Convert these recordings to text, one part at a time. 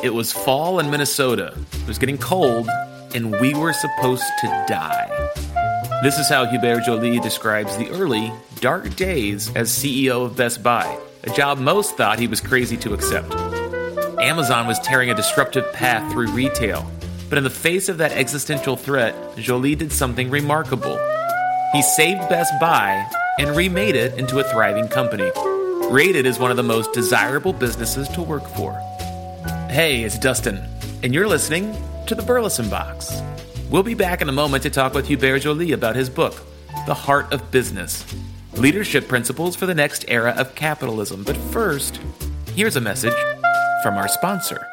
It was fall in Minnesota. It was getting cold, and we were supposed to die. This is how Hubert Joly describes the early, dark days as CEO of Best Buy, a job most thought he was crazy to accept. Amazon was tearing a disruptive path through retail, but in the face of that existential threat, Joly did something remarkable. He saved Best Buy and remade it into a thriving company, rated as one of the most desirable businesses to work for. Hey, it's Dustin, and you're listening to the Burleson Box. We'll be back in a moment to talk with Hubert Joly about his book, The Heart of Business Leadership Principles for the Next Era of Capitalism. But first, here's a message from our sponsor.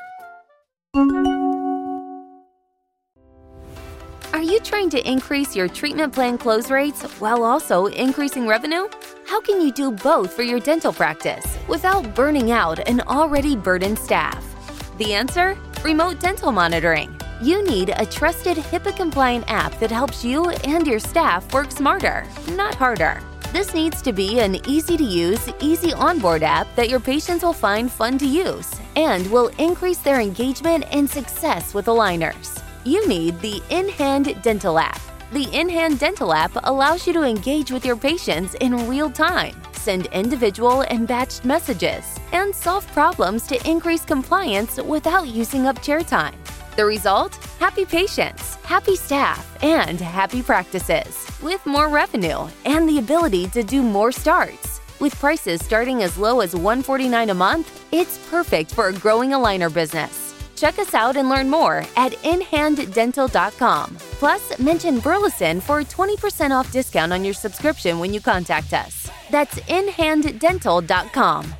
Are you trying to increase your treatment plan close rates while also increasing revenue? How can you do both for your dental practice without burning out an already burdened staff? The answer? Remote dental monitoring. You need a trusted HIPAA compliant app that helps you and your staff work smarter, not harder. This needs to be an easy to use, easy onboard app that your patients will find fun to use and will increase their engagement and success with aligners. You need the In Hand Dental app. The In Hand Dental app allows you to engage with your patients in real time, send individual and batched messages, and solve problems to increase compliance without using up chair time. The result? Happy patients, happy staff, and happy practices, with more revenue and the ability to do more starts. With prices starting as low as 149 a month, it's perfect for a growing aligner business. Check us out and learn more at inhanddental.com. Plus, mention Burleson for a 20% off discount on your subscription when you contact us. That's inhanddental.com.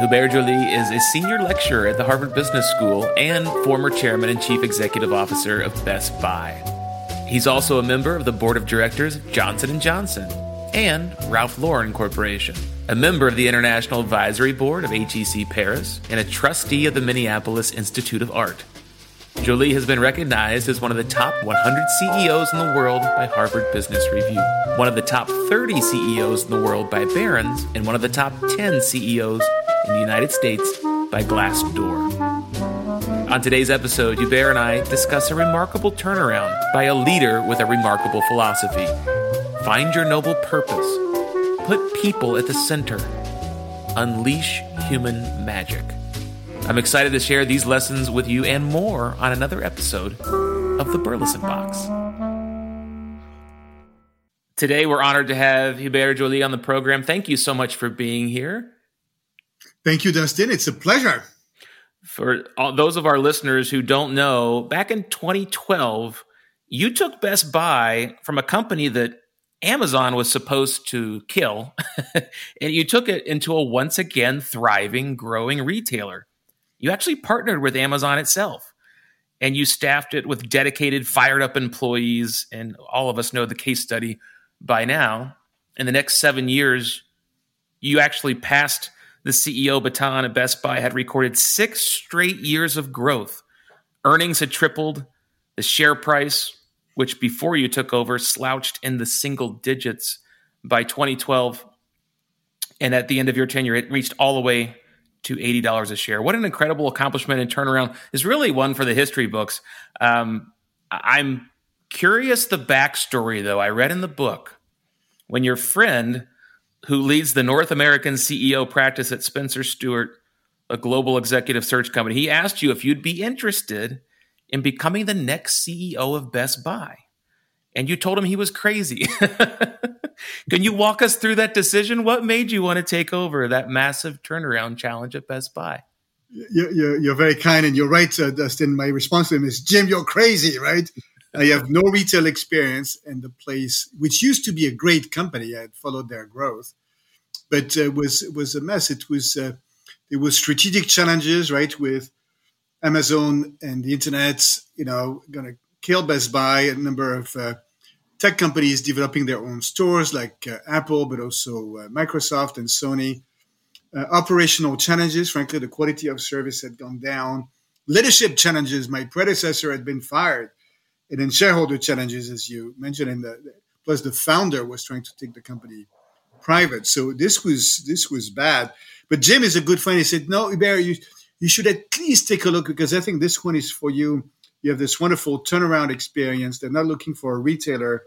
Hubert Joly is a senior lecturer at the Harvard Business School and former chairman and chief executive officer of Best Buy. He's also a member of the board of directors of Johnson & Johnson and Ralph Lauren Corporation, a member of the International Advisory Board of HEC Paris, and a trustee of the Minneapolis Institute of Art. Joly has been recognized as one of the top 100 CEOs in the world by Harvard Business Review, one of the top 30 CEOs in the world by Barron's, and one of the top 10 CEOs in the United States by Glassdoor. On today's episode, Hubert and I discuss a remarkable turnaround by a leader with a remarkable philosophy. Find your noble purpose, put people at the center, unleash human magic. I'm excited to share these lessons with you and more on another episode of the Burleson Box. Today, we're honored to have Hubert Joly on the program. Thank you so much for being here. Thank you, Dustin. It's a pleasure. For all, those of our listeners who don't know, back in 2012, you took Best Buy from a company that Amazon was supposed to kill, and you took it into a once again thriving, growing retailer. You actually partnered with Amazon itself, and you staffed it with dedicated, fired up employees. And all of us know the case study by now. In the next seven years, you actually passed the CEO baton at Best Buy, had recorded six straight years of growth. Earnings had tripled, the share price which before you took over slouched in the single digits by 2012. And at the end of your tenure, it reached all the way to $80 a share. What an incredible accomplishment and turnaround is really one for the history books. Um, I'm curious the backstory, though. I read in the book when your friend, who leads the North American CEO practice at Spencer Stuart, a global executive search company, he asked you if you'd be interested in becoming the next CEO of Best Buy. And you told him he was crazy. Can you walk us through that decision? What made you want to take over that massive turnaround challenge at Best Buy? You're, you're very kind and you're right, uh, Dustin. My response to him is, Jim, you're crazy, right? I have no retail experience in the place, which used to be a great company. I had followed their growth, but uh, was was a mess. It was uh, there was strategic challenges, right, with Amazon and the internet, you know, going to kill Best Buy. A number of uh, tech companies developing their own stores, like uh, Apple, but also uh, Microsoft and Sony. Uh, operational challenges, frankly, the quality of service had gone down. Leadership challenges, my predecessor had been fired. And then shareholder challenges, as you mentioned, in the Plus, the founder was trying to take the company private. So this was this was bad. But Jim is a good friend. He said, "No, Hubert, you you should at least take a look because I think this one is for you. You have this wonderful turnaround experience. They're not looking for a retailer,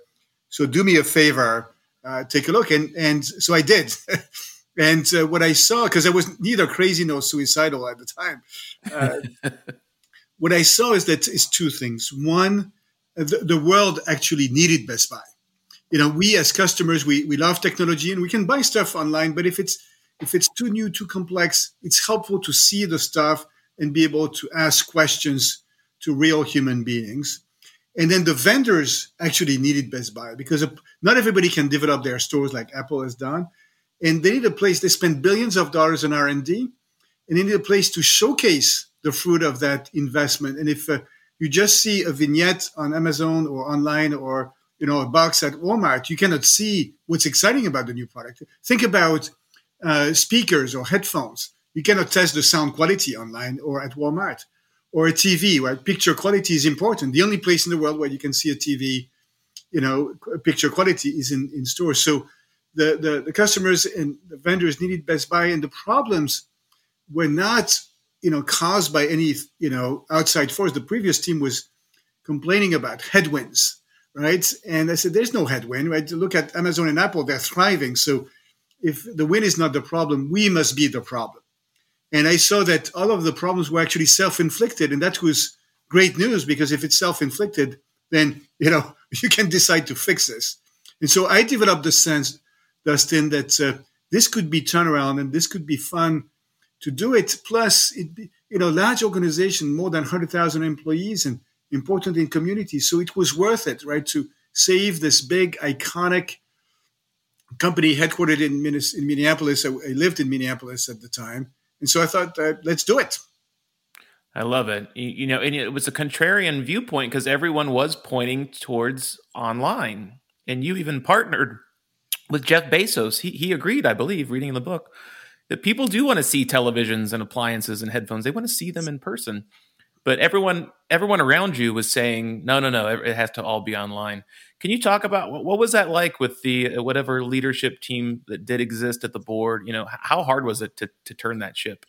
so do me a favor, uh, take a look." And and so I did. and uh, what I saw, because I was neither crazy nor suicidal at the time, uh, what I saw is that is two things. One, the, the world actually needed Best Buy you know, we as customers, we, we love technology and we can buy stuff online, but if it's if it's too new, too complex, it's helpful to see the stuff and be able to ask questions to real human beings. And then the vendors actually needed Best Buy because not everybody can develop their stores like Apple has done, and they need a place. They spend billions of dollars on R and D, and they need a place to showcase the fruit of that investment. And if uh, you just see a vignette on Amazon or online or you know a box at Walmart, you cannot see what's exciting about the new product. Think about uh, speakers or headphones. You cannot test the sound quality online or at Walmart or a TV where picture quality is important. The only place in the world where you can see a TV, you know, picture quality is in, in stores. So the, the, the customers and the vendors needed Best Buy and the problems were not, you know, caused by any, you know, outside force. The previous team was complaining about headwinds right? And I said, there's no headwind, right? Look at Amazon and Apple, they're thriving. So if the win is not the problem, we must be the problem. And I saw that all of the problems were actually self-inflicted, and that was great news because if it's self-inflicted, then you know you can decide to fix this. And so I developed the sense, Dustin, that uh, this could be turnaround and this could be fun to do it. Plus, it you know large organization, more than hundred thousand employees, and important in communities. So it was worth it, right, to save this big iconic company headquartered in, in Minneapolis. I, lived in Minneapolis at the time, and so I thought, uh, let's do it. I love it. You, you know, and it was a contrarian viewpoint because everyone was pointing towards online, and you even partnered with Jeff Bezos. He he agreed, I believe, reading in the book, that people do want to see televisions and appliances and headphones. They want to see them in person but everyone everyone around you was saying no no no it has to all be online. Can you talk about what was that like with the uh, whatever leadership team that did exist at the board? You know how hard was it to, to turn that ship?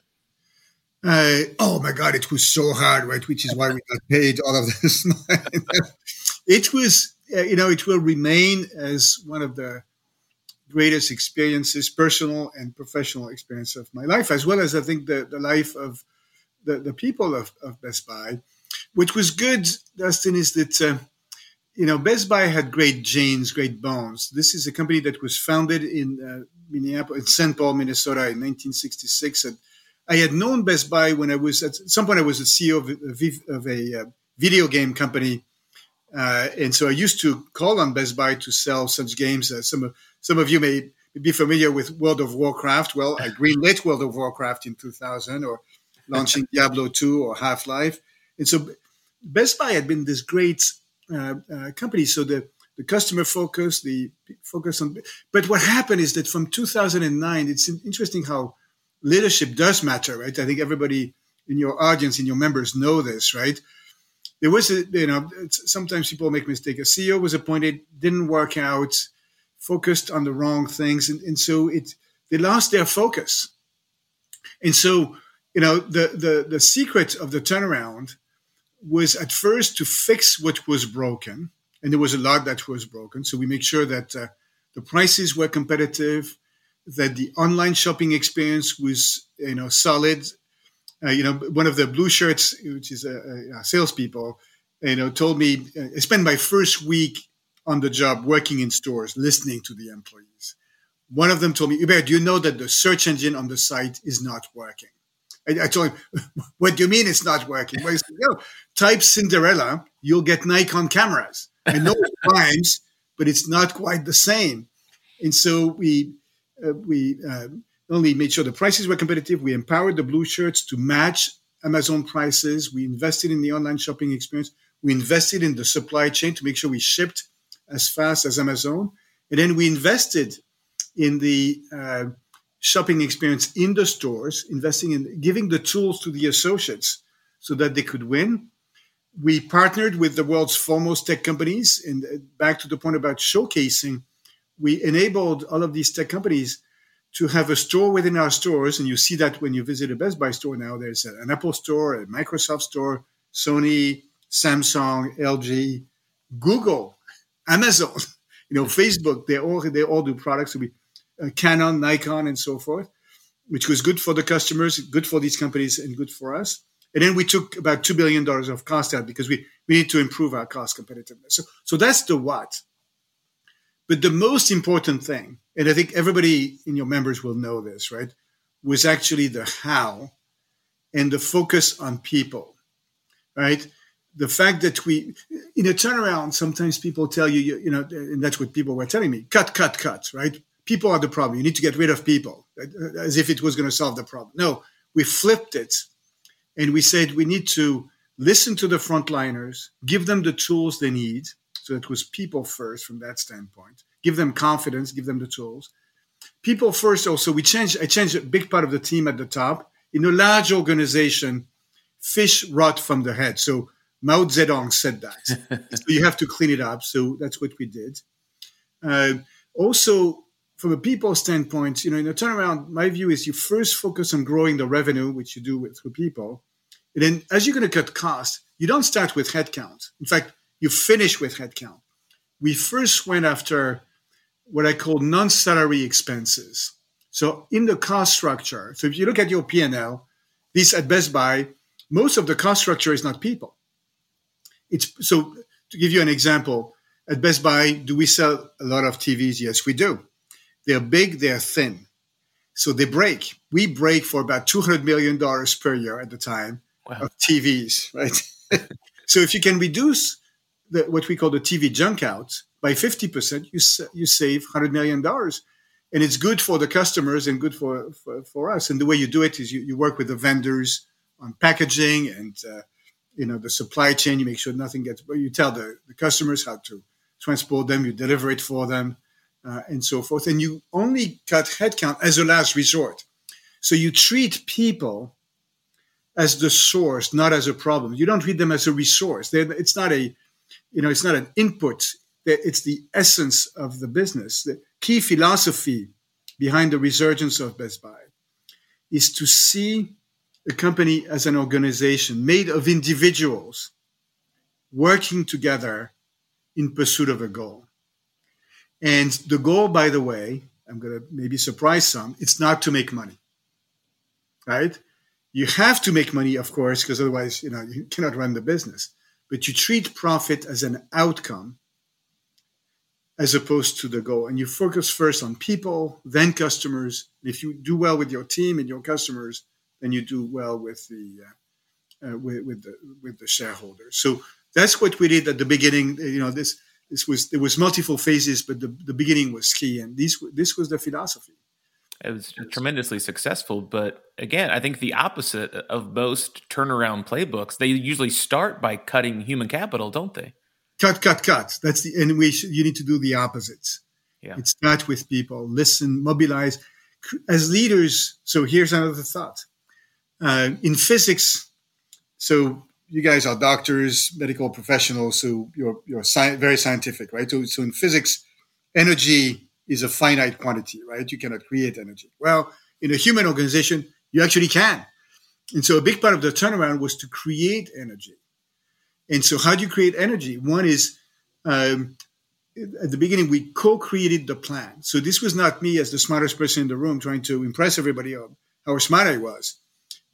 Uh, oh my god it was so hard right which is why we got paid all of this it was uh, you know it will remain as one of the greatest experiences personal and professional experience of my life as well as i think the, the life of the, the people of, of Best Buy. Which was good, Dustin, is that, uh, you know, Best Buy had great genes, great bones. This is a company that was founded in uh, Minneapolis, in St. Paul, Minnesota in 1966. And I had known Best Buy when I was, at some point, I was the CEO of, a, of a uh, video game company. Uh, and so I used to call on Best Buy to sell such games. Uh, some of some of you may be familiar with World of Warcraft. Well, I greenlit World of Warcraft in 2000, or launching Diablo 2 or Half Life. And so Best Buy had been this great uh, uh, company. So the, the customer focus, the focus on. But what happened is that from 2009, it's interesting how leadership does matter, right? I think everybody in your audience, in your members know this, right? There was a, you know, sometimes people make mistakes. A CEO was appointed, didn't work out, focused on the wrong things. And, and so it, they lost their focus. And so you know, the, the, the secret of the turnaround was at first to fix what was broken. And there was a lot that was broken. So we make sure that uh, the prices were competitive, that the online shopping experience was, you know, solid. Uh, you know, one of the blue shirts, which is a, a salespeople, you know, told me uh, I spent my first week on the job working in stores, listening to the employees. One of them told me, Hubert, do you know that the search engine on the site is not working? I, I told him, "What do you mean it's not working?" Well, he said, "No, type Cinderella, you'll get Nikon cameras. I know it rhymes, but it's not quite the same." And so we uh, we uh, only made sure the prices were competitive. We empowered the blue shirts to match Amazon prices. We invested in the online shopping experience. We invested in the supply chain to make sure we shipped as fast as Amazon, and then we invested in the uh, shopping experience in the stores, investing in giving the tools to the associates so that they could win. we partnered with the world's foremost tech companies. And uh, back to the point about showcasing, we enabled all of these tech companies to have a store within our stores. And you see that when you visit a Best Buy store now, there's an Apple store, a Microsoft store, Sony, Samsung, LG, Google, Amazon, you know, Facebook. They all they all do products. We uh, Canon, Nikon, and so forth, which was good for the customers, good for these companies, and good for us. And then we took about $2 billion of cost out because we, we need to improve our cost competitiveness. So, so that's the what. But the most important thing, and I think everybody in your members will know this, right, was actually the how and the focus on people, right? The fact that we, in a turnaround, sometimes people tell you, you, you know, and that's what people were telling me cut, cut, cut, right? People are the problem. You need to get rid of people as if it was going to solve the problem. No, we flipped it and we said we need to listen to the frontliners, give them the tools they need. So it was people first from that standpoint. Give them confidence, give them the tools. People first also, we changed, I changed a big part of the team at the top. In a large organization, fish rot from the head. So Mao Zedong said that. so you have to clean it up. So that's what we did. Uh, also, from a people standpoint, you know, in a turnaround, my view is you first focus on growing the revenue, which you do with through people. And then as you're going to cut costs, you don't start with headcount. In fact, you finish with headcount. We first went after what I call non-salary expenses. So in the cost structure, so if you look at your P&L, this at Best Buy, most of the cost structure is not people. It's so to give you an example, at Best Buy, do we sell a lot of TVs? Yes, we do. They're big, they're thin. So they break. We break for about $200 million per year at the time wow. of TVs, right? so if you can reduce the, what we call the TV junk out by 50%, you, you save $100 million. And it's good for the customers and good for, for, for us. And the way you do it is you, you work with the vendors on packaging and, uh, you know, the supply chain. You make sure nothing gets, you tell the, the customers how to transport them, you deliver it for them uh, and so forth. And you only cut headcount as a last resort. So you treat people as the source, not as a problem. You don't treat them as a resource. They're, it's not a, you know, it's not an input. It's the essence of the business. The key philosophy behind the resurgence of Best Buy is to see a company as an organization made of individuals working together in pursuit of a goal. And the goal, by the way, I'm going to maybe surprise some, it's not to make money, right? You have to make money, of course, because otherwise, you know, you cannot run the business. But you treat profit as an outcome as opposed to the goal. And you focus first on people, then customers. If you do well with your team and your customers, then you do well with the uh, uh, with, with, the with the shareholders. So that's what we did at the beginning. You know, this this was there was multiple phases, but the, the beginning was key, and this this was the philosophy. It was tremendously successful, but again, I think the opposite of most turnaround playbooks. They usually start by cutting human capital, don't they? Cut, cut, cut. That's the and we should, you need to do the opposites. Yeah. It starts with people. Listen, mobilize. As leaders, so here's another thought. Uh, in physics, so you guys are doctors, medical professionals, so you're you're sci- very scientific, right? So, so in physics, energy is a finite quantity, right? You cannot create energy. Well, in a human organization, you actually can. And so a big part of the turnaround was to create energy. And so how do you create energy? One is um, at the beginning we co-created the plan. So this was not me as the smartest person in the room trying to impress everybody on how smart I was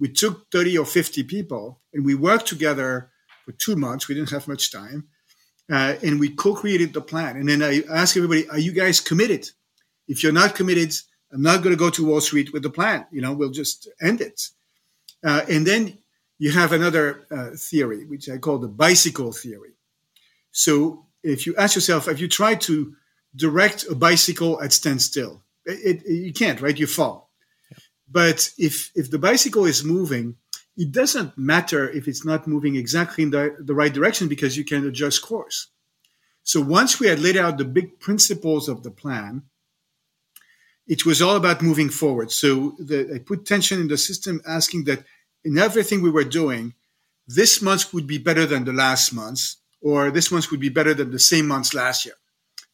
we took 30 or 50 people and we worked together for two months. We didn't have much time. Uh, and we co-created the plan. And then I asked everybody, are you guys committed? If you're not committed, I'm not going to go to Wall Street with the plan. You know, we'll just end it. Uh, and then you have another uh, theory, which I call the bicycle theory. So if you ask yourself, have you tried to direct a bicycle at standstill? It, it, you can't, right? You fall. But if if the bicycle is moving, it doesn't matter if it's not moving exactly in the, the right direction because you can adjust course. So once we had laid out the big principles of the plan, it was all about moving forward. So the, I put tension in the system, asking that in everything we were doing, this month would be better than the last month, or this month would be better than the same month last year.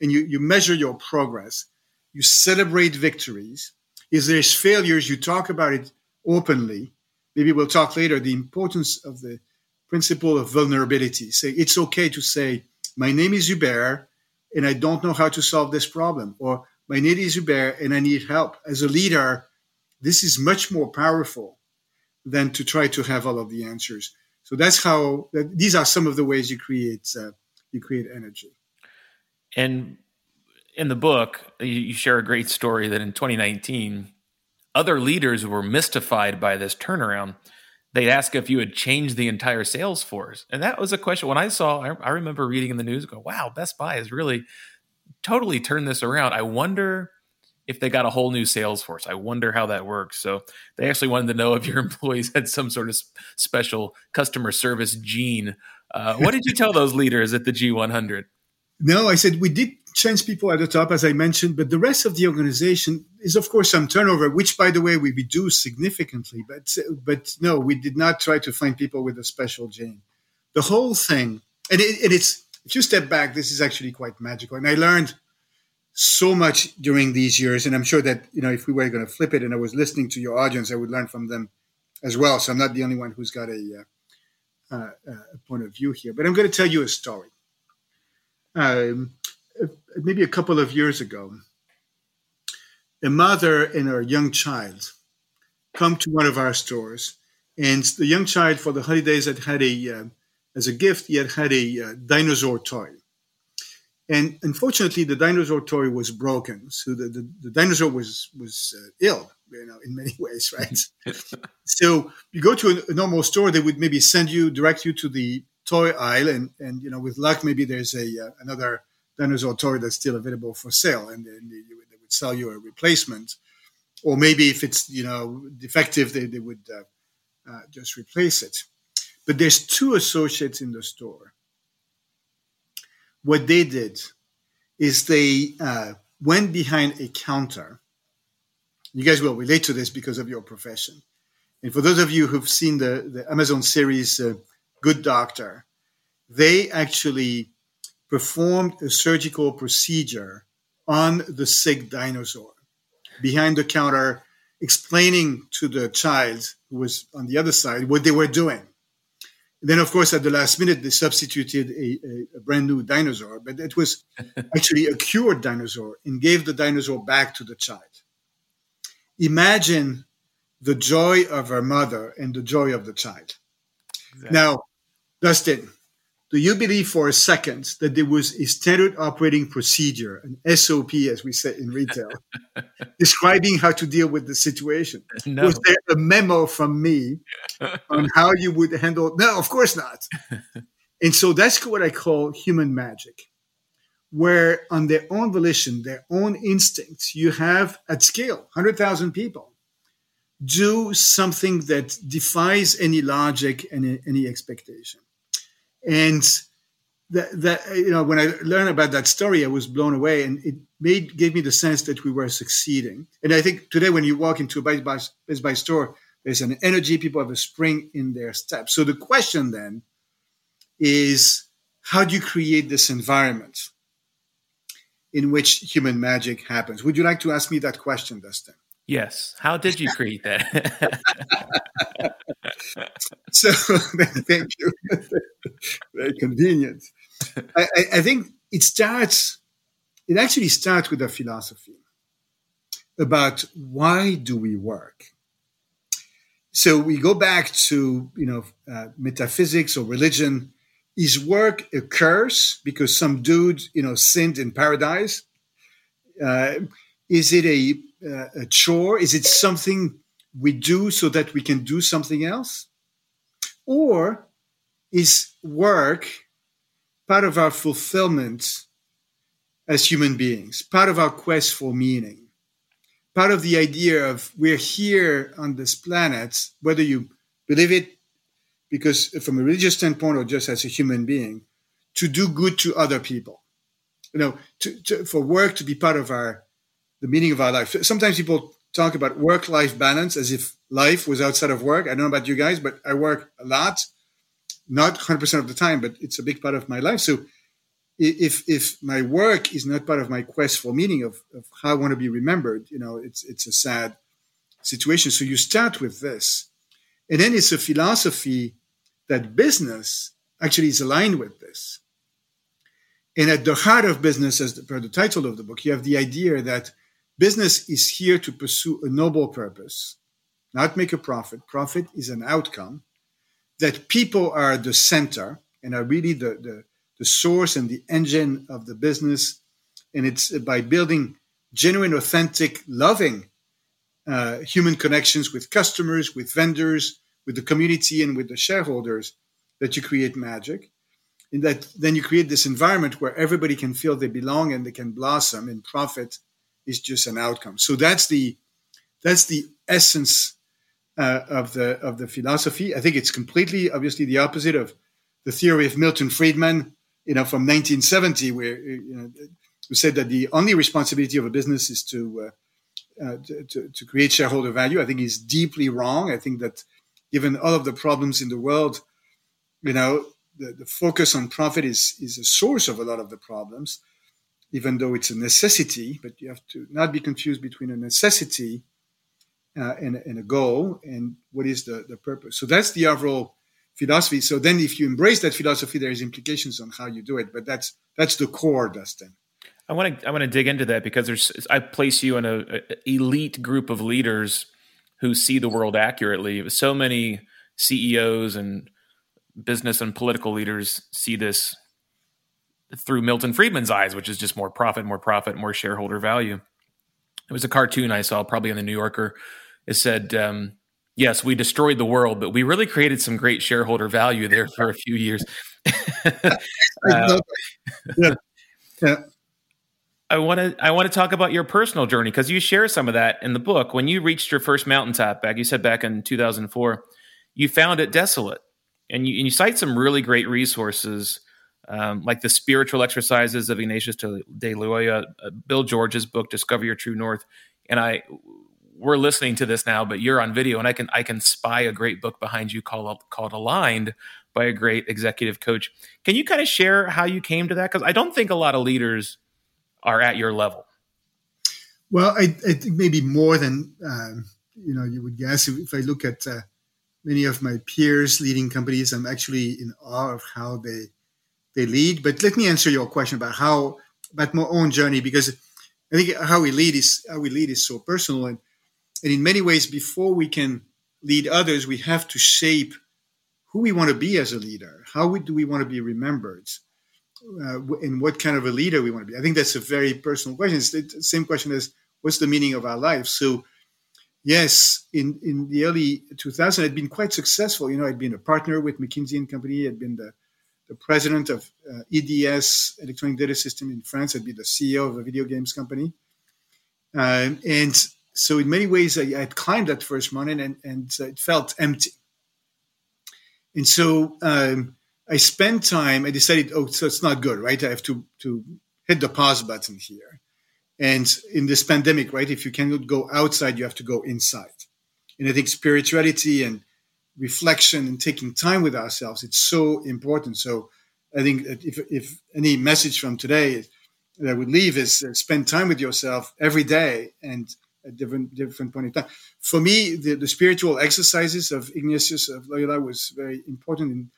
And you, you measure your progress, you celebrate victories. If there's failures, you talk about it openly. Maybe we'll talk later the importance of the principle of vulnerability. Say it's okay to say, My name is Hubert, and I don't know how to solve this problem, or my name is Hubert, and I need help. As a leader, this is much more powerful than to try to have all of the answers. So that's how. These are some of the ways you create uh, you create energy. And in the book, you share a great story that in 2019, other leaders were mystified by this turnaround. They asked if you had changed the entire sales force, and that was a question. When I saw, I, remember reading in the news, go, "Wow, Best Buy has really totally turned this around." I wonder if they got a whole new sales force. I wonder how that works. So they actually wanted to know if your employees had some sort of special customer service gene. Uh, what did you tell those leaders at the G100? No, I said we did change people at the top, as I mentioned, but the rest of the organization is, of course, some turnover, which, by the way, we reduced significantly. But but no, we did not try to find people with a special gene. The whole thing, and, it, and it's if you step back, this is actually quite magical. And I learned so much during these years. And I'm sure that, you know, if we were going to flip it and I was listening to your audience, I would learn from them as well. So I'm not the only one who's got a, uh, uh, a point of view here. But I'm going to tell you a story. Um, maybe a couple of years ago, a mother and her young child come to one of our stores. And the young child, for the holidays, had had a, uh, as a gift, he had had a uh, dinosaur toy. And unfortunately, the dinosaur toy was broken. So the, the, the dinosaur was was uh, ill, you know, in many ways, right? so you go to a, a, normal store, they would maybe send you, direct you to the toy aisle, and and you know, with luck, maybe there's a uh, another dinosaur toy that's still available for sale, and then they, they, would sell you a replacement, or maybe if it's you know defective, they they would uh, uh just replace it. But there's two associates in the store what they did is they uh, went behind a counter. You guys will relate to this because of your profession. And for those of you who've seen the, the Amazon series uh, Good Doctor, they actually performed a surgical procedure on the sick dinosaur behind the counter, explaining to the child who was on the other side what they were doing. Then, of course, at the last minute, they substituted a, a, brand new dinosaur, but it was actually a cured dinosaur and gave the dinosaur back to the child. Imagine the joy of her mother and the joy of the child. Exactly. Now, Dustin, do you believe for a second that there was a standard operating procedure, an SOP, as we say in retail, describing how to deal with the situation? No. Was there a memo from me on how you would handle? No, of course not. and so that's what I call human magic, where on their own volition, their own instincts, you have at scale 100,000 people do something that defies any logic and any expectation. And that, that you know, when I learned about that story, I was blown away, and it made gave me the sense that we were succeeding. And I think today, when you walk into a Best Buy, Best Buy store, there's an energy. People have a spring in their step. So the question then is, how do you create this environment in which human magic happens? Would you like to ask me that question, Dustin? Yes. How did you create that? so thank you. Very convenient. I, I, think it starts. It actually starts with a philosophy about why do we work. So we go back to you know uh, metaphysics or religion. Is work a curse because some dude you know sinned in paradise? Uh, is it a uh, a chore? Is it something we do so that we can do something else? Or is work part of our fulfillment as human beings, part of our quest for meaning, part of the idea of we're here on this planet, whether you believe it because from a religious standpoint or just as a human being, to do good to other people. You know, to, to, for work to be part of our the meaning of our life. Sometimes people talk about work life balance as if life was outside of work. I don't know about you guys, but I work a lot. not 100% of the time, but it's a big part of my life. So if if my work is not part of my quest for meaning of, of how I want to be remembered, you know, it's it's a sad situation. So you start with this. And then it's a philosophy that business actually is aligned with this. And at the heart of business, as per the title of the book, you have the idea that business is here to pursue a noble purpose, not make a profit. Profit is an outcome. That people are the center and are really the, the, the source and the engine of the business. And it's by building genuine, authentic, loving uh, human connections with customers, with vendors, with the community, and with the shareholders that you create magic. And that then you create this environment where everybody can feel they belong and they can blossom, and profit is just an outcome. So that's the that's the essence uh, of the of the philosophy. I think it's completely obviously the opposite of the theory of Milton Friedman, you know, from 1970, where you know, who said that the only responsibility of a business is to uh, uh, to, to, create shareholder value. I think is deeply wrong. I think that given all of the problems in the world, you know, the, the focus on profit is is a source of a lot of the problems, even though it's a necessity. But you have to not be confused between a necessity uh, and, and, a goal, and what is the, the purpose. So that's the overall philosophy. So then, if you embrace that philosophy, there is implications on how you do it. But that's that's the core, Dustin. I want to I want to dig into that because there's I place you in a, a, elite group of leaders who see the world accurately. So many CEOs and business and political leaders see this through Milton Friedman's eyes, which is just more profit, more profit, more shareholder value. It was a cartoon I saw probably in the New Yorker. It said, um, "Yes, we destroyed the world, but we really created some great shareholder value there for a few years." uh, yeah. yeah. I want to I want to talk about your personal journey because you share some of that in the book. When you reached your first mountaintop back, you said back in 2004, you found it desolate, and you, and you cite some really great resources, um, like the spiritual exercises of Ignatius de Loyola, uh, Bill George's book, Discover Your True North, and I. We're listening to this now, but you're on video, and I can I can spy a great book behind you called called Aligned by a great executive coach. Can you kind of share how you came to that? Because I don't think a lot of leaders are at your level? Well, I, I think maybe more than um, you know you would guess. If I look at uh, many of my peers leading companies, I'm actually in awe of how they they lead. But let me answer your question about how about my own journey because I think how we lead is how we lead is so personal and and in many ways before we can lead others, we have to shape who we want to be as a leader. How do we want to be remembered? uh, and what kind of a leader we want to be. I think that's a very personal question. It's the same question as what's the meaning of our life. So, yes, in in the early 2000 i'd been quite successful. You know, I'd been a partner with McKinsey and Company. I'd been the the president of uh, EDS, Electronic Data System in France. I'd be the CEO of a video games company. Um, and so, in many ways, I, I'd climbed that first mountain, and, and it felt empty. And so, um, I spent time. I decided, oh, so it's not good, right? I have to to hit the pause button here. And in this pandemic, right, if you cannot go outside, you have to go inside. And I think spirituality and reflection and taking time with ourselves, it's so important. So I think if, if any message from today that I would leave is uh, spend time with yourself every day and at different different point in time. For me, the, the spiritual exercises of Ignatius of Loyola was very important in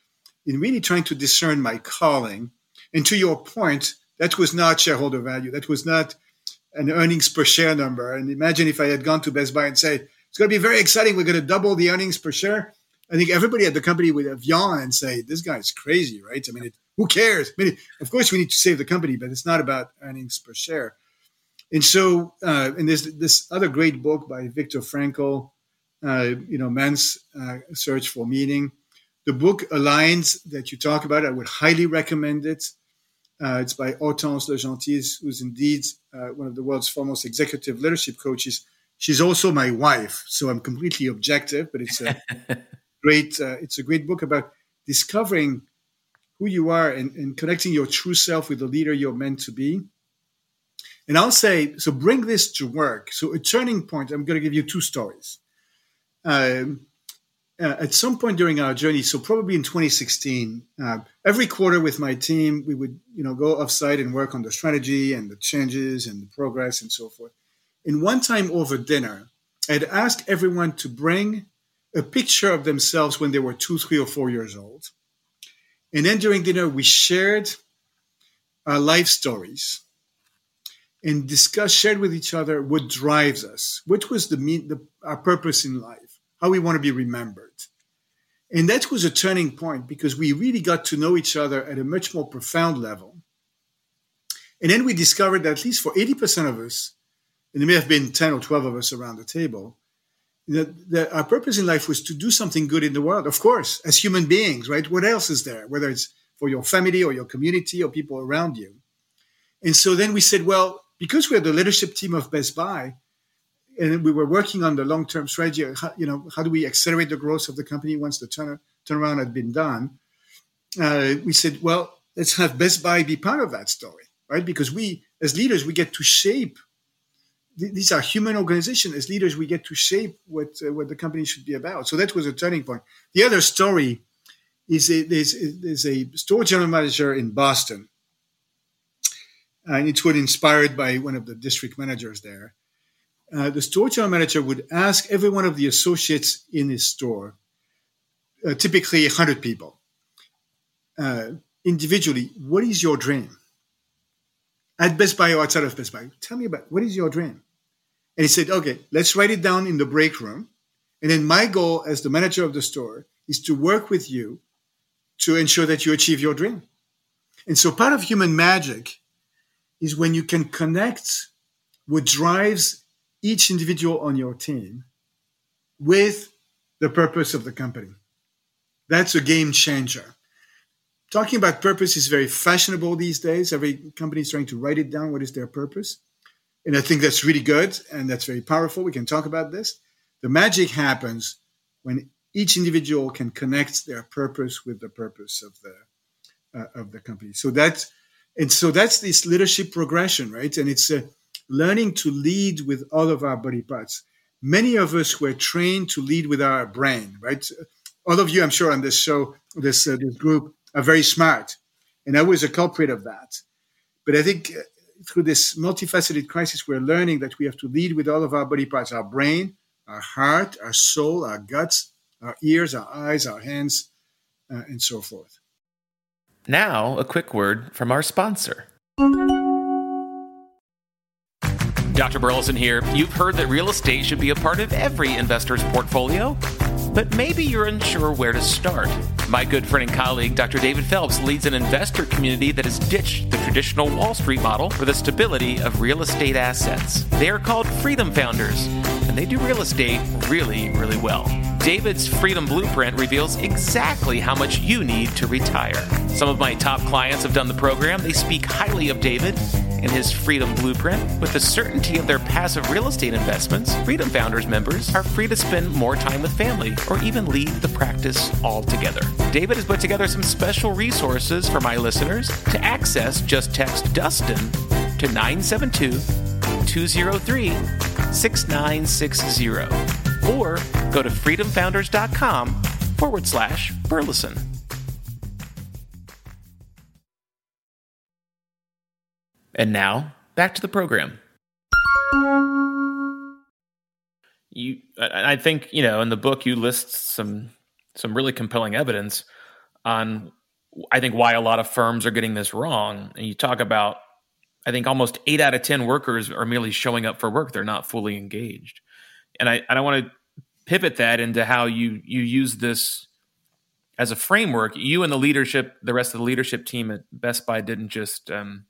in really trying to discern my calling. And to your point, that was not shareholder value. That was not an earnings per share number. And imagine if I had gone to Best Buy and say, it's going to be very exciting. We're going to double the earnings per share. I think everybody at the company would have yawned and say, this guy's crazy, right? I mean, it, who cares? I mean, of course, we need to save the company, but it's not about earnings per share. And so, uh, and there's this other great book by Viktor Frankl, uh, you know, Man's uh, Search for Meaning the book Aligns that you talk about, I would highly recommend it. Uh, it's by Hortense le Gentil, who's indeed uh, one of the world's foremost executive leadership coaches. She's also my wife, so I'm completely objective, but it's a great uh, it's a great book about discovering who you are and, and, connecting your true self with the leader you're meant to be. And I'll say, so bring this to work. So a turning point. I'm going to give you two stories. Um, uh, at some point during our journey, so probably in 2016, uh, every quarter with my team, we would you know go offsite and work on the strategy and the changes and the progress and so forth. And one time over dinner, I'd asked everyone to bring a picture of themselves when they were two, three, or four years old. And then during dinner, we shared our life stories and discussed, shared with each other what drives us, what was the, the our purpose in life, how we want to be remembered. And that was a turning point because we really got to know each other at a much more profound level. And then we discovered that at least for 80% of us, and there may have been 10 or 12 of us around the table, that, that our purpose in life was to do something good in the world, of course, as human beings, right? What else is there? Whether it's for your family or your community or people around you. And so then we said, well, because we're the leadership team of Best Buy, and we were working on the long-term strategy, how, you know, how do we accelerate the growth of the company once the turn, turnaround had been done? Uh, we said, well, let's have Best Buy be part of that story, right? Because we, as leaders, we get to shape. These are human organizations. As leaders, we get to shape what uh, what the company should be about. So that was a turning point. The other story is a, there's, there's a store general manager in Boston and it was inspired by one of the district managers there. Uh, the store general manager would ask every one of the associates in his store, uh, typically 100 people, uh, individually, what is your dream? At Best Buy or outside of Best Buy, tell me about what is your dream? And he said, okay, let's write it down in the break room. And then my goal as the manager of the store is to work with you to ensure that you achieve your dream. And so part of human magic is when you can connect what drives each individual on your team with the purpose of the company. That's a game changer. Talking about purpose is very fashionable these days. Every company is trying to write it down. What is their purpose? And I think that's really good and that's very powerful. We can talk about this. The magic happens when each individual can connect their purpose with the purpose of the uh, of the company. So that's and so that's this leadership progression, right? And it's uh, learning to lead with all of our body parts. Many of us were trained to lead with our brain, right? All of you, I'm sure, on this show, this, uh, this group, are very smart. And I was a culprit of that. But I think through this multifaceted crisis, we're learning that we have to lead with all of our body parts our brain, our heart, our soul, our guts, our ears, our eyes, our hands, uh, and so forth. Now, a quick word from our sponsor. Dr. Burleson here. You've heard that real estate should be a part of every investor's portfolio, but maybe you're unsure where to start. My good friend and colleague, Dr. David Phelps, leads an investor community that has ditched the traditional Wall Street model for the stability of real estate assets. They are called Freedom Founders, and they do real estate really, really well. David's Freedom Blueprint reveals exactly how much you need to retire. Some of my top clients have done the program. They speak highly of David and his Freedom Blueprint. With the certainty of their passive real estate investments, Freedom Founders members are free to spend more time with family or even leave the practice altogether. David has put together some special resources for my listeners. To access, just text Dustin to 972 203 6960 or go to freedomfounders.com forward slash Burleson. And now, back to the program. You, I think, you know, in the book you list some some really compelling evidence on, I think, why a lot of firms are getting this wrong. And you talk about, I think, almost eight out of ten workers are merely showing up for work; they're not fully engaged. And I, I want to pivot that into how you you use this as a framework. You and the leadership, the rest of the leadership team at Best Buy didn't just um,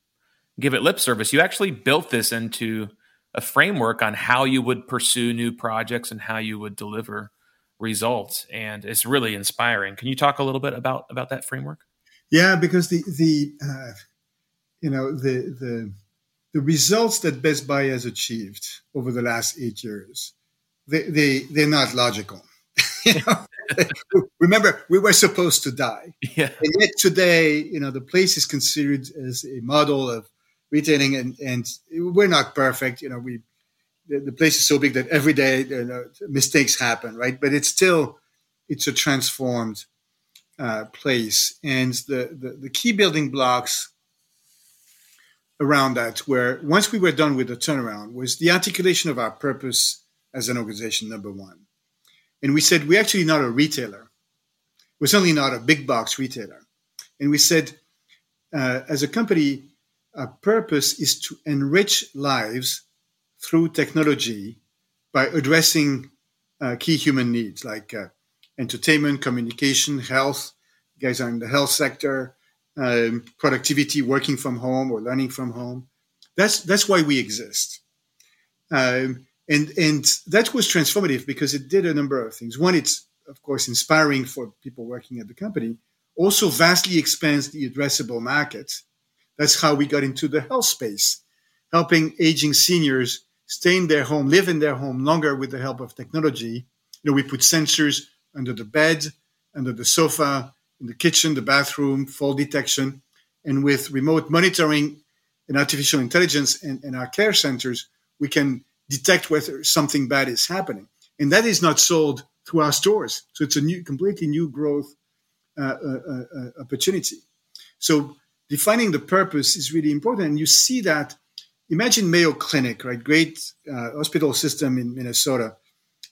give it lip service. You actually built this into a framework on how you would pursue new projects and how you would deliver results, and it's really inspiring. Can you talk a little bit about about that framework? Yeah, because the the uh, you know the the the results that Best Buy has achieved over the last eight years they, they they're not logical. you know? Remember, we were supposed to die, yeah. and yet today, you know, the place is considered as a model of retailing, and and we're not perfect. You know, we the, the place is so big that every day you know, mistakes happen, right? But it's still it's a transformed uh, place. And the, the, the key building blocks around that where once we were done with the turnaround was the articulation of our purpose as an organization number one and we said we're actually not a retailer we're certainly not a big box retailer and we said uh, as a company our purpose is to enrich lives through technology by addressing uh, key human needs like uh, entertainment communication health you guys are in the health sector um, productivity, working from home or learning from home. That's that's why we exist, um, and and that was transformative because it did a number of things. One, it's of course inspiring for people working at the company. Also, vastly expands the addressable market. That's how we got into the health space, helping aging seniors stay in their home, live in their home longer with the help of technology. You know, we put sensors under the bed, under the sofa, in the kitchen, the bathroom, fall detection. And with remote monitoring and artificial intelligence in, in our care centers, we can detect whether something bad is happening. And that is not sold through our stores. So it's a new, completely new growth uh, uh, uh, uh opportunity. So defining the purpose is really important. And you see that. Imagine Mayo Clinic, right? Great uh, hospital system in Minnesota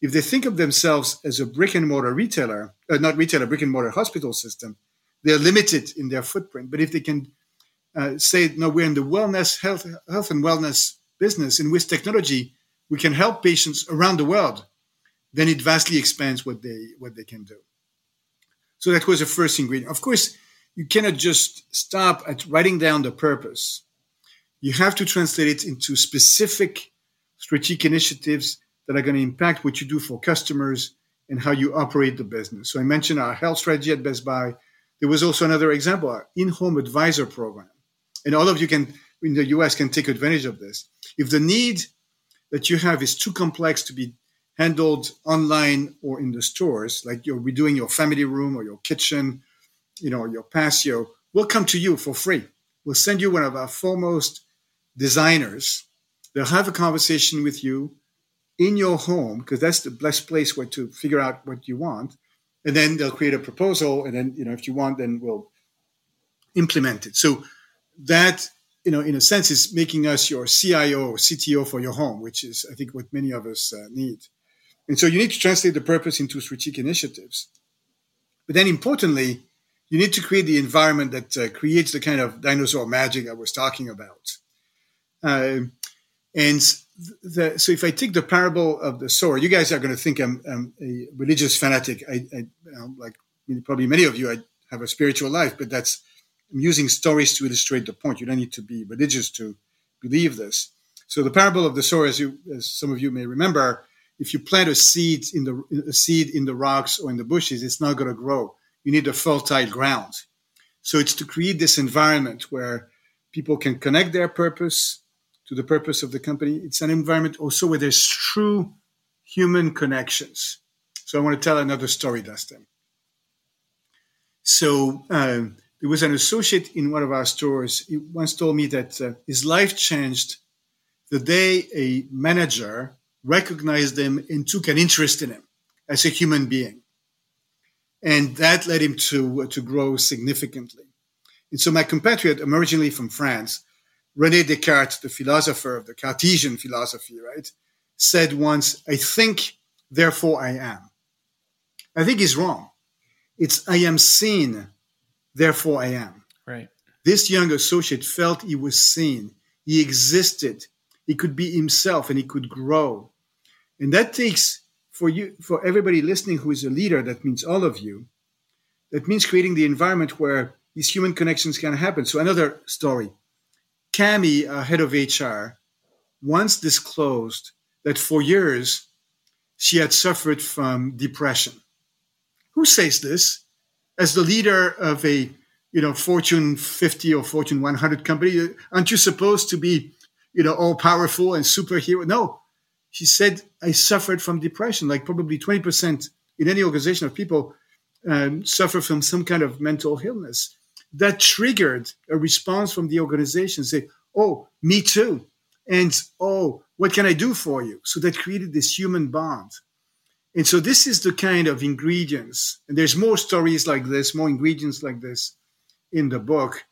if they think of themselves as a brick and mortar retailer, uh, not retailer, brick and mortar hospital system, they're limited in their footprint. But if they can uh, say, no, we're in the wellness, health, health and wellness business, and with technology, we can help patients around the world, then it vastly expands what they what they can do. So that was the first ingredient. Of course, you cannot just stop at writing down the purpose. You have to translate it into specific strategic initiatives that are going to impact what you do for customers and how you operate the business. So I mentioned our health strategy at Best Buy. There was also another example, our in-home advisor program. And all of you can in the US can take advantage of this. If the need that you have is too complex to be handled online or in the stores, like you're redoing your family room or your kitchen, you know, your patio, we'll come to you for free. We'll send you one of our foremost designers. They'll have a conversation with you in your home because that's the best place where to figure out what you want and then they'll create a proposal and then you know if you want then we'll implement it so that you know in a sense is making us your cio cto for your home which is i think what many of us uh, need and so you need to translate the purpose into strategic initiatives but then importantly you need to create the environment that uh, creates the kind of dinosaur magic i was talking about uh, and the, so if I take the parable of the sower, you guys are going to think I'm, I'm a religious fanatic. I, I like probably many of you, I have a spiritual life, but that's I'm using stories to illustrate the point. You don't need to be religious to believe this. So the parable of the sower, as you, as some of you may remember, if you plant a seed in the a seed in the rocks or in the bushes, it's not going to grow. You need a fertile ground. So it's to create this environment where people can connect their purpose to the purpose of the company. It's an environment also where there's true human connections. So I want to tell another story, Dustin. So um, there was an associate in one of our stores. He once told me that uh, his life changed the day a manager recognized him and took an interest in him as a human being. And that led him to, to grow significantly. And so my compatriot, originally from France, Rene Descartes, the philosopher of the Cartesian philosophy, right, said once, I think, therefore I am. I think he's wrong. It's I am seen, therefore I am. Right. This young associate felt he was seen, he existed, he could be himself, and he could grow. And that takes for you, for everybody listening who is a leader, that means all of you, that means creating the environment where these human connections can happen. So another story. Kamy, uh, head of HR, once disclosed that for years she had suffered from depression. Who says this? As the leader of a you know Fortune 50 or Fortune 100 company, aren't you supposed to be you know all powerful and superhero? No, she said I suffered from depression. Like probably 20 percent in any organization of people um, suffer from some kind of mental illness that triggered a response from the organization say, oh, me too. And oh, what can I do for you? So that created this human bond. And so this is the kind of ingredients, and there's more stories like this, more ingredients like this in the book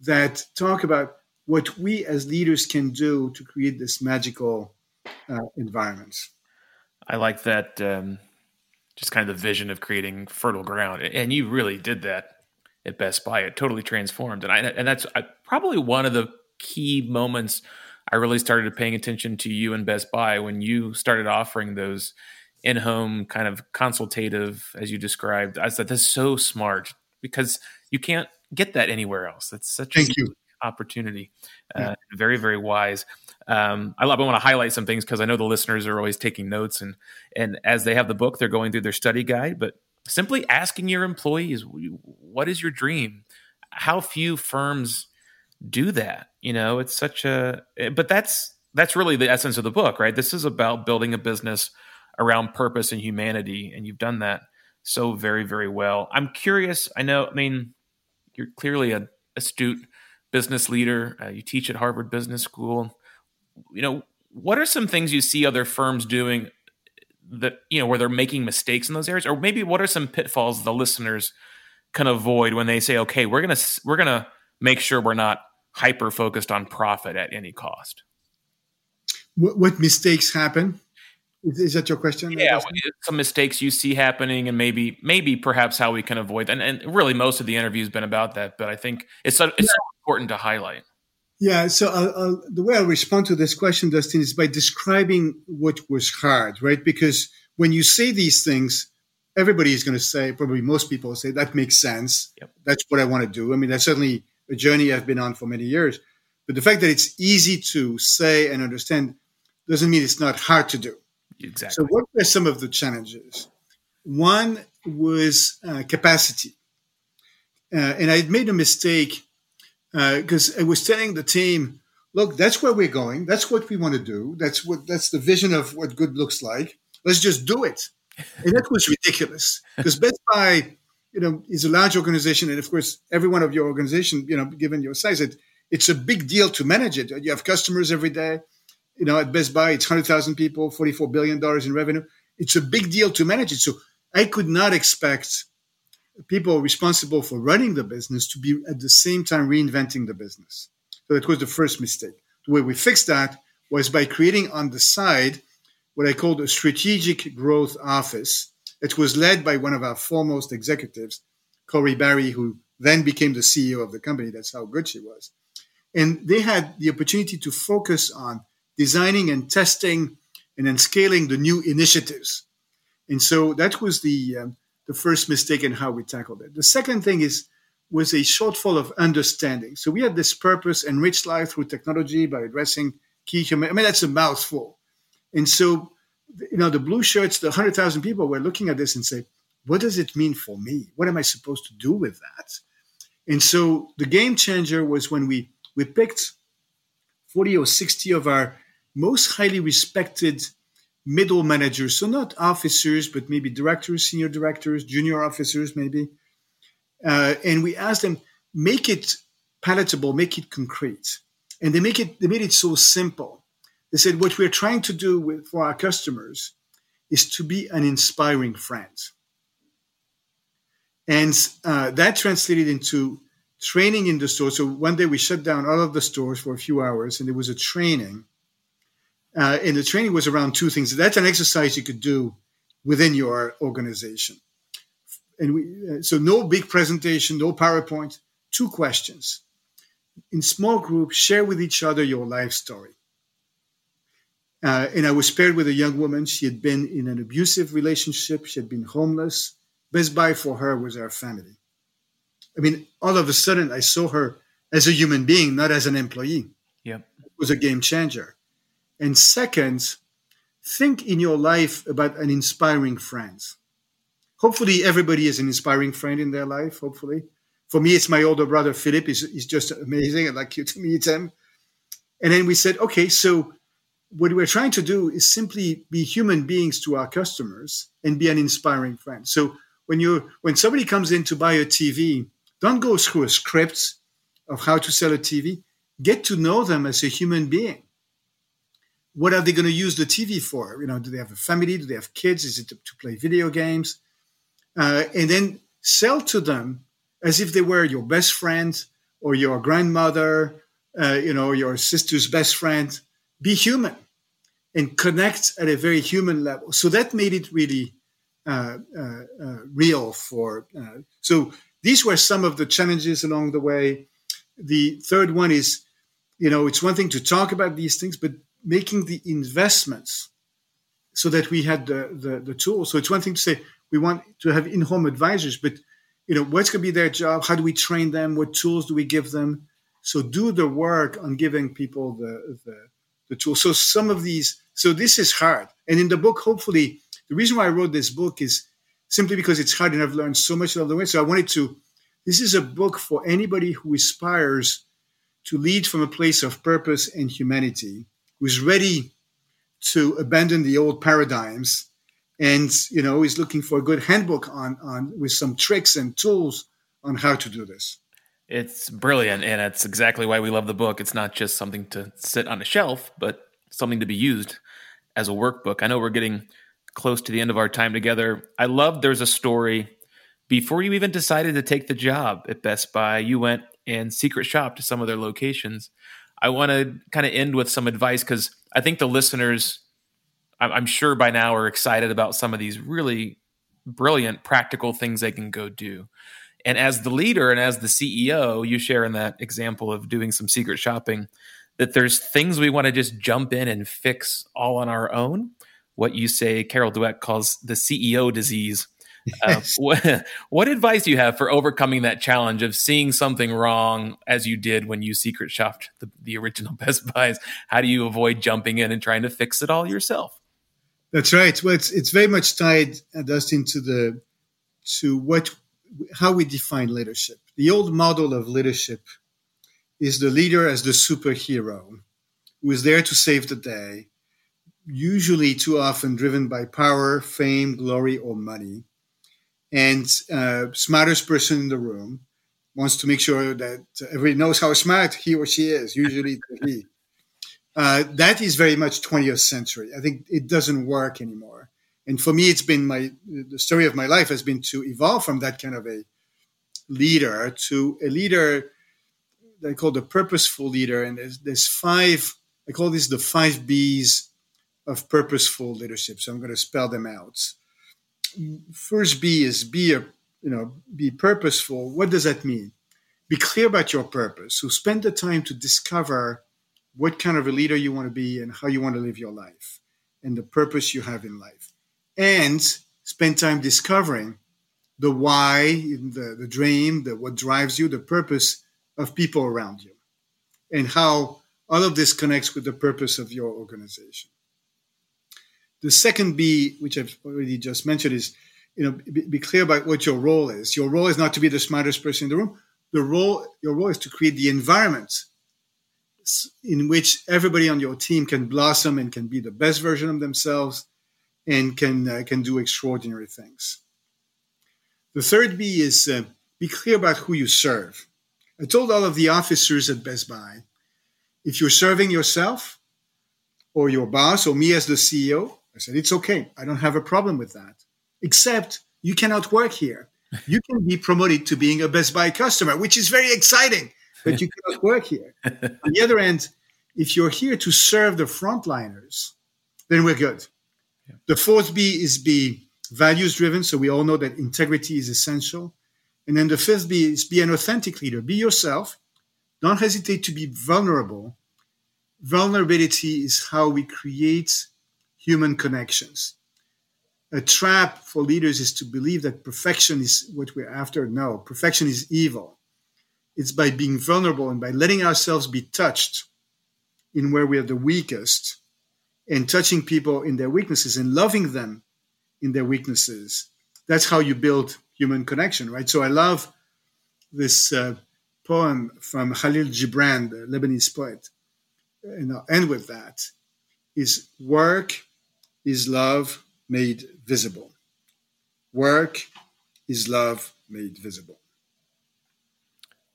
that talk about what we as leaders can do to create this magical uh, environment. I like that, um, just kind of the vision of creating fertile ground, and you really did that at Best Buy. It totally transformed, and I and that's I, probably one of the key moments I really started paying attention to you and Best Buy when you started offering those in-home kind of consultative, as you described. I said that's so smart because you can't get that anywhere else. That's such Thank a you. Opportunity. Uh, very, very wise. Um, I love. I want to highlight some things because I know the listeners are always taking notes, and and as they have the book, they're going through their study guide. But simply asking your employees, "What is your dream?" How few firms do that. You know, it's such a. But that's that's really the essence of the book, right? This is about building a business around purpose and humanity, and you've done that so very, very well. I'm curious. I know. I mean, you're clearly an astute business leader. Uh, you teach at Harvard Business School. You know, what are some things you see other firms doing that you know where they're making mistakes in those areas, or maybe what are some pitfalls the listeners can avoid when they say, "Okay, we're gonna we're gonna make sure we're not hyper focused on profit at any cost." What, what mistakes happen? Is, is, that your question? Yeah, some mistakes you see happening, and maybe maybe perhaps how we can avoid. And, and really, most of the interview has been about that. But I think it's it's yeah. so important to highlight. Yeah. So I'll, I'll, the way I respond to this question, Dustin, is by describing what was hard, right? Because when you say these things, everybody is going to say, probably most people say, that makes sense. Yep. That's what I want to do. I mean, that's certainly a journey I've been on for many years. But the fact that it's easy to say and understand doesn't mean it's not hard to do. Exactly. So, what were some of the challenges? One was uh, capacity. Uh, and I made a mistake because uh, I was telling the team, look, that's where we're going. That's what we want to do. That's what that's the vision of what good looks like. Let's just do it. And that was ridiculous because Best Buy, you know, is a large organization, and of course, every one of your organization, you know, given your size, it, it's a big deal to manage it. You have customers every day. You know, at Best Buy, it's hundred thousand people, forty-four billion dollars in revenue. It's a big deal to manage it. So I could not expect people responsible for running the business to be at the same time reinventing the business. So that was the first mistake. The way we fixed that was by creating on the side what I called a strategic growth office. It was led by one of our foremost executives, Corie Barry, who then became the CEO of the company. That's how good she was. And they had the opportunity to focus on designing and testing and then scaling the new initiatives. And so that was the um, the first mistake in how we tackled it. The second thing is was a shortfall of understanding. So we had this purpose, enrich life through technology by addressing key human. I mean, that's a mouthful. And so, you know, the blue shirts, the hundred thousand people were looking at this and say, "What does it mean for me? What am I supposed to do with that?" And so, the game changer was when we we picked forty or sixty of our most highly respected middle managers, so not officers, but maybe directors, senior directors, junior officers, maybe. Uh, and we asked them make it palatable, make it concrete, and they make it. They made it so simple. They said what we're trying to do with, for our customers is to be an inspiring friend, and uh, that translated into training in the store. So one day we shut down all of the stores for a few hours, and there was a training uh, and the training was around two things. That's an exercise you could do within your organization. And we, uh, so no big presentation, no PowerPoint, two questions. In small groups, share with each other your life story. Uh, and I was paired with a young woman. She had been in an abusive relationship. She had been homeless. Best Buy for her was our family. I mean, all of a sudden, I saw her as a human being, not as an employee. Yeah, it was a game changer. And second, think in your life about an inspiring friend. Hopefully, everybody is an inspiring friend in their life. Hopefully, for me, it's my older brother Philip. He's, he's just amazing. I'd like you to meet him. And then we said, okay, so what we're trying to do is simply be human beings to our customers and be an inspiring friend. So when you when somebody comes in to buy a TV, don't go through a script of how to sell a TV. Get to know them as a human being what are they going to use the TV for? You know, do they have a family? Do they have kids? Is it to, to play video games? Uh, and then sell to them as if they were your best friend or your grandmother, uh, you know, your sister's best friend. Be human and connect at a very human level. So that made it really uh, uh, uh real for. Uh, so these were some of the challenges along the way. The third one is, you know, it's one thing to talk about these things, but making the investments so that we had the, the, the tools. So it's one thing to say we want to have in-home advisors, but you know, what's going to be their job? How do we train them? What tools do we give them? So do the work on giving people the, the, the tools. So some of these, so this is hard. And in the book, hopefully, the reason why I wrote this book is simply because it's hard and I've learned so much along the way. So I wanted to, this is a book for anybody who aspires to lead from a place of purpose and humanity, who's ready to abandon the old paradigms and you know is looking for a good handbook on on with some tricks and tools on how to do this. It's brilliant and it's exactly why we love the book. It's not just something to sit on a shelf but something to be used as a workbook. I know we're getting close to the end of our time together. I love there's a story. Before you even decided to take the job at best buy you went and secret shop to some of their locations i want to kind of end with some advice because i think the listeners I'm sure by now are excited about some of these really brilliant practical things they can go do. And as the leader and as the CEO, you share in that example of doing some secret shopping that there's things we want to just jump in and fix all on our own. What you say, Carol Dweck calls the CEO disease. Uh, what, what advice do you have for overcoming that challenge of seeing something wrong as you did when you secret shopped the, the original Best Buys? How do you avoid jumping in and trying to fix it all yourself? That's right. Well, it's it's very much tied, uh, Dustin, to the to what how we define leadership. The old model of leadership is the leader as the superhero who is there to save the day, usually too often driven by power, fame, glory, or money. And uh, smartest person in the room wants to make sure that everybody knows how smart he or she is, usually he. Uh, that is very much 20th century. I think it doesn't work anymore. And for me, it's been my the story of my life has been to evolve from that kind of a leader to a leader that I call the purposeful leader. And there's, there's five, I call this the five B's of purposeful leadership. So I'm going to spell them out. First B is be a, you know, be purposeful. What does that mean? Be clear about your purpose. So spend the time to discover what kind of a leader you want to be and how you want to live your life and the purpose you have in life. And spend time discovering the why, the, the dream, the, what drives you, the purpose of people around you, and how all of this connects with the purpose of your organization. The second B, which I've already just mentioned, is you know be, be clear about what your role is. Your role is not to be the smartest person in the room. The role, your role is to create the environment in which everybody on your team can blossom and can be the best version of themselves and can uh, can do extraordinary things. The third B is uh, be clear about who you serve. I told all of the officers at Best Buy, if you're serving yourself or your boss or me as the CEO, said it's okay. I don't have a problem with that. Except you cannot work here. You can be promoted to being a Best Buy customer, which is very exciting but you cannot work here. On the other end, if you're here to serve the frontliners, then we're good. Yeah. The fourth B is be values driven. So we all know that integrity is essential. And then the fifth B is be an authentic leader. Be yourself. Don't hesitate to be vulnerable. Vulnerability is how we create human connections. A trap for leaders is to believe that perfection is what we're after. No, perfection is evil. It's by being vulnerable and by letting ourselves be touched in where we are the weakest and touching people in their weaknesses and loving them in their weaknesses. That's how you build human connection, right? So I love this uh, poem from Kahlil Gibran, the Lebanese poet. And I'll end with that is work is love made visible. Work is love made visible.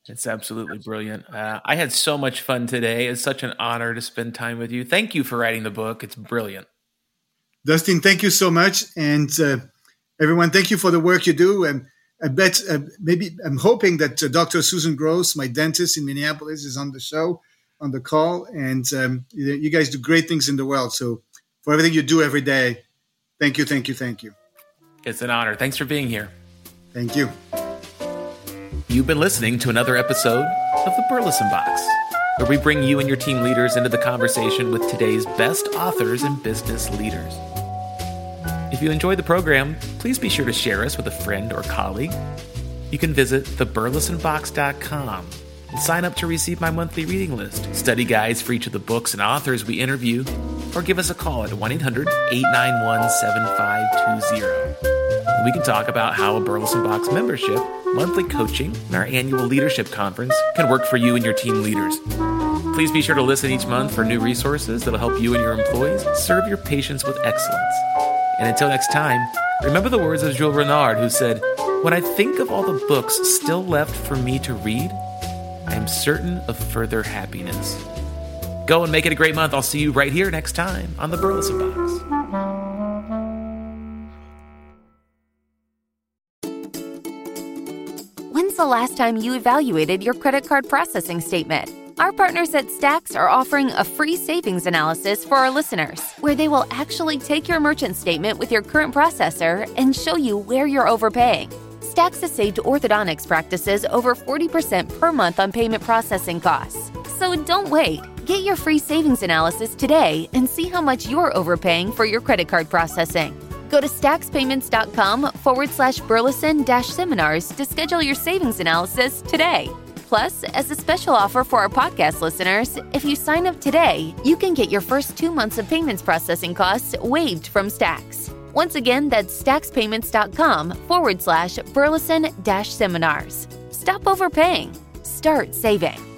It's absolutely brilliant. Uh, I had so much fun today. It's such an honor to spend time with you. Thank you for writing the book. It's brilliant. Dustin, thank you so much. And uh, everyone, thank you for the work you do. And I bet uh, maybe I'm hoping that uh, Dr. Susan Gross, my dentist in Minneapolis, is on the show, on the call. And um, you guys do great things in the world. So for everything you do every day, thank you, thank you, thank you. It's an honor. Thanks for being here. Thank you. You've been listening to another episode of the Burleson Box, where we bring you and your team leaders into the conversation with today's best authors and business leaders. If you enjoyed the program, please be sure to share us with a friend or colleague. You can visit theburlesonbox.com and sign up to receive my monthly reading list, study guides for each of the books and authors we interview, or give us a call at 1 800 891 7520. We can talk about how a Burleson Box membership monthly coaching, and our annual leadership conference can work for you and your team leaders. Please be sure to listen each month for new resources that'll help you and your employees serve your patients with excellence. And until next time, remember the words of Jules Renard, who said, When I think of all the books still left for me to read, am certain of further happiness. Go and make it a great month. I'll see you right here next time on the Burleson Box. When's the last time you evaluated your credit card processing statement? Our partners at Stacks are offering a free savings analysis for our listeners, where they will actually take your merchant statement with your current processor and show you where you're overpaying. Stacks has saved orthodontics practices over 40% per month on payment processing costs. So don't wait. Get your free savings analysis today and see how much you're overpaying for your credit card processing. Go to stackspayments.com forward slash burleson dash seminars to schedule your savings analysis today. Plus, as a special offer for our podcast listeners, if you sign up today, you can get your first two months of payments processing costs waived from Stacks. Once again, that's stackspayments.com forward slash burleson dash seminars. Stop overpaying. Start saving.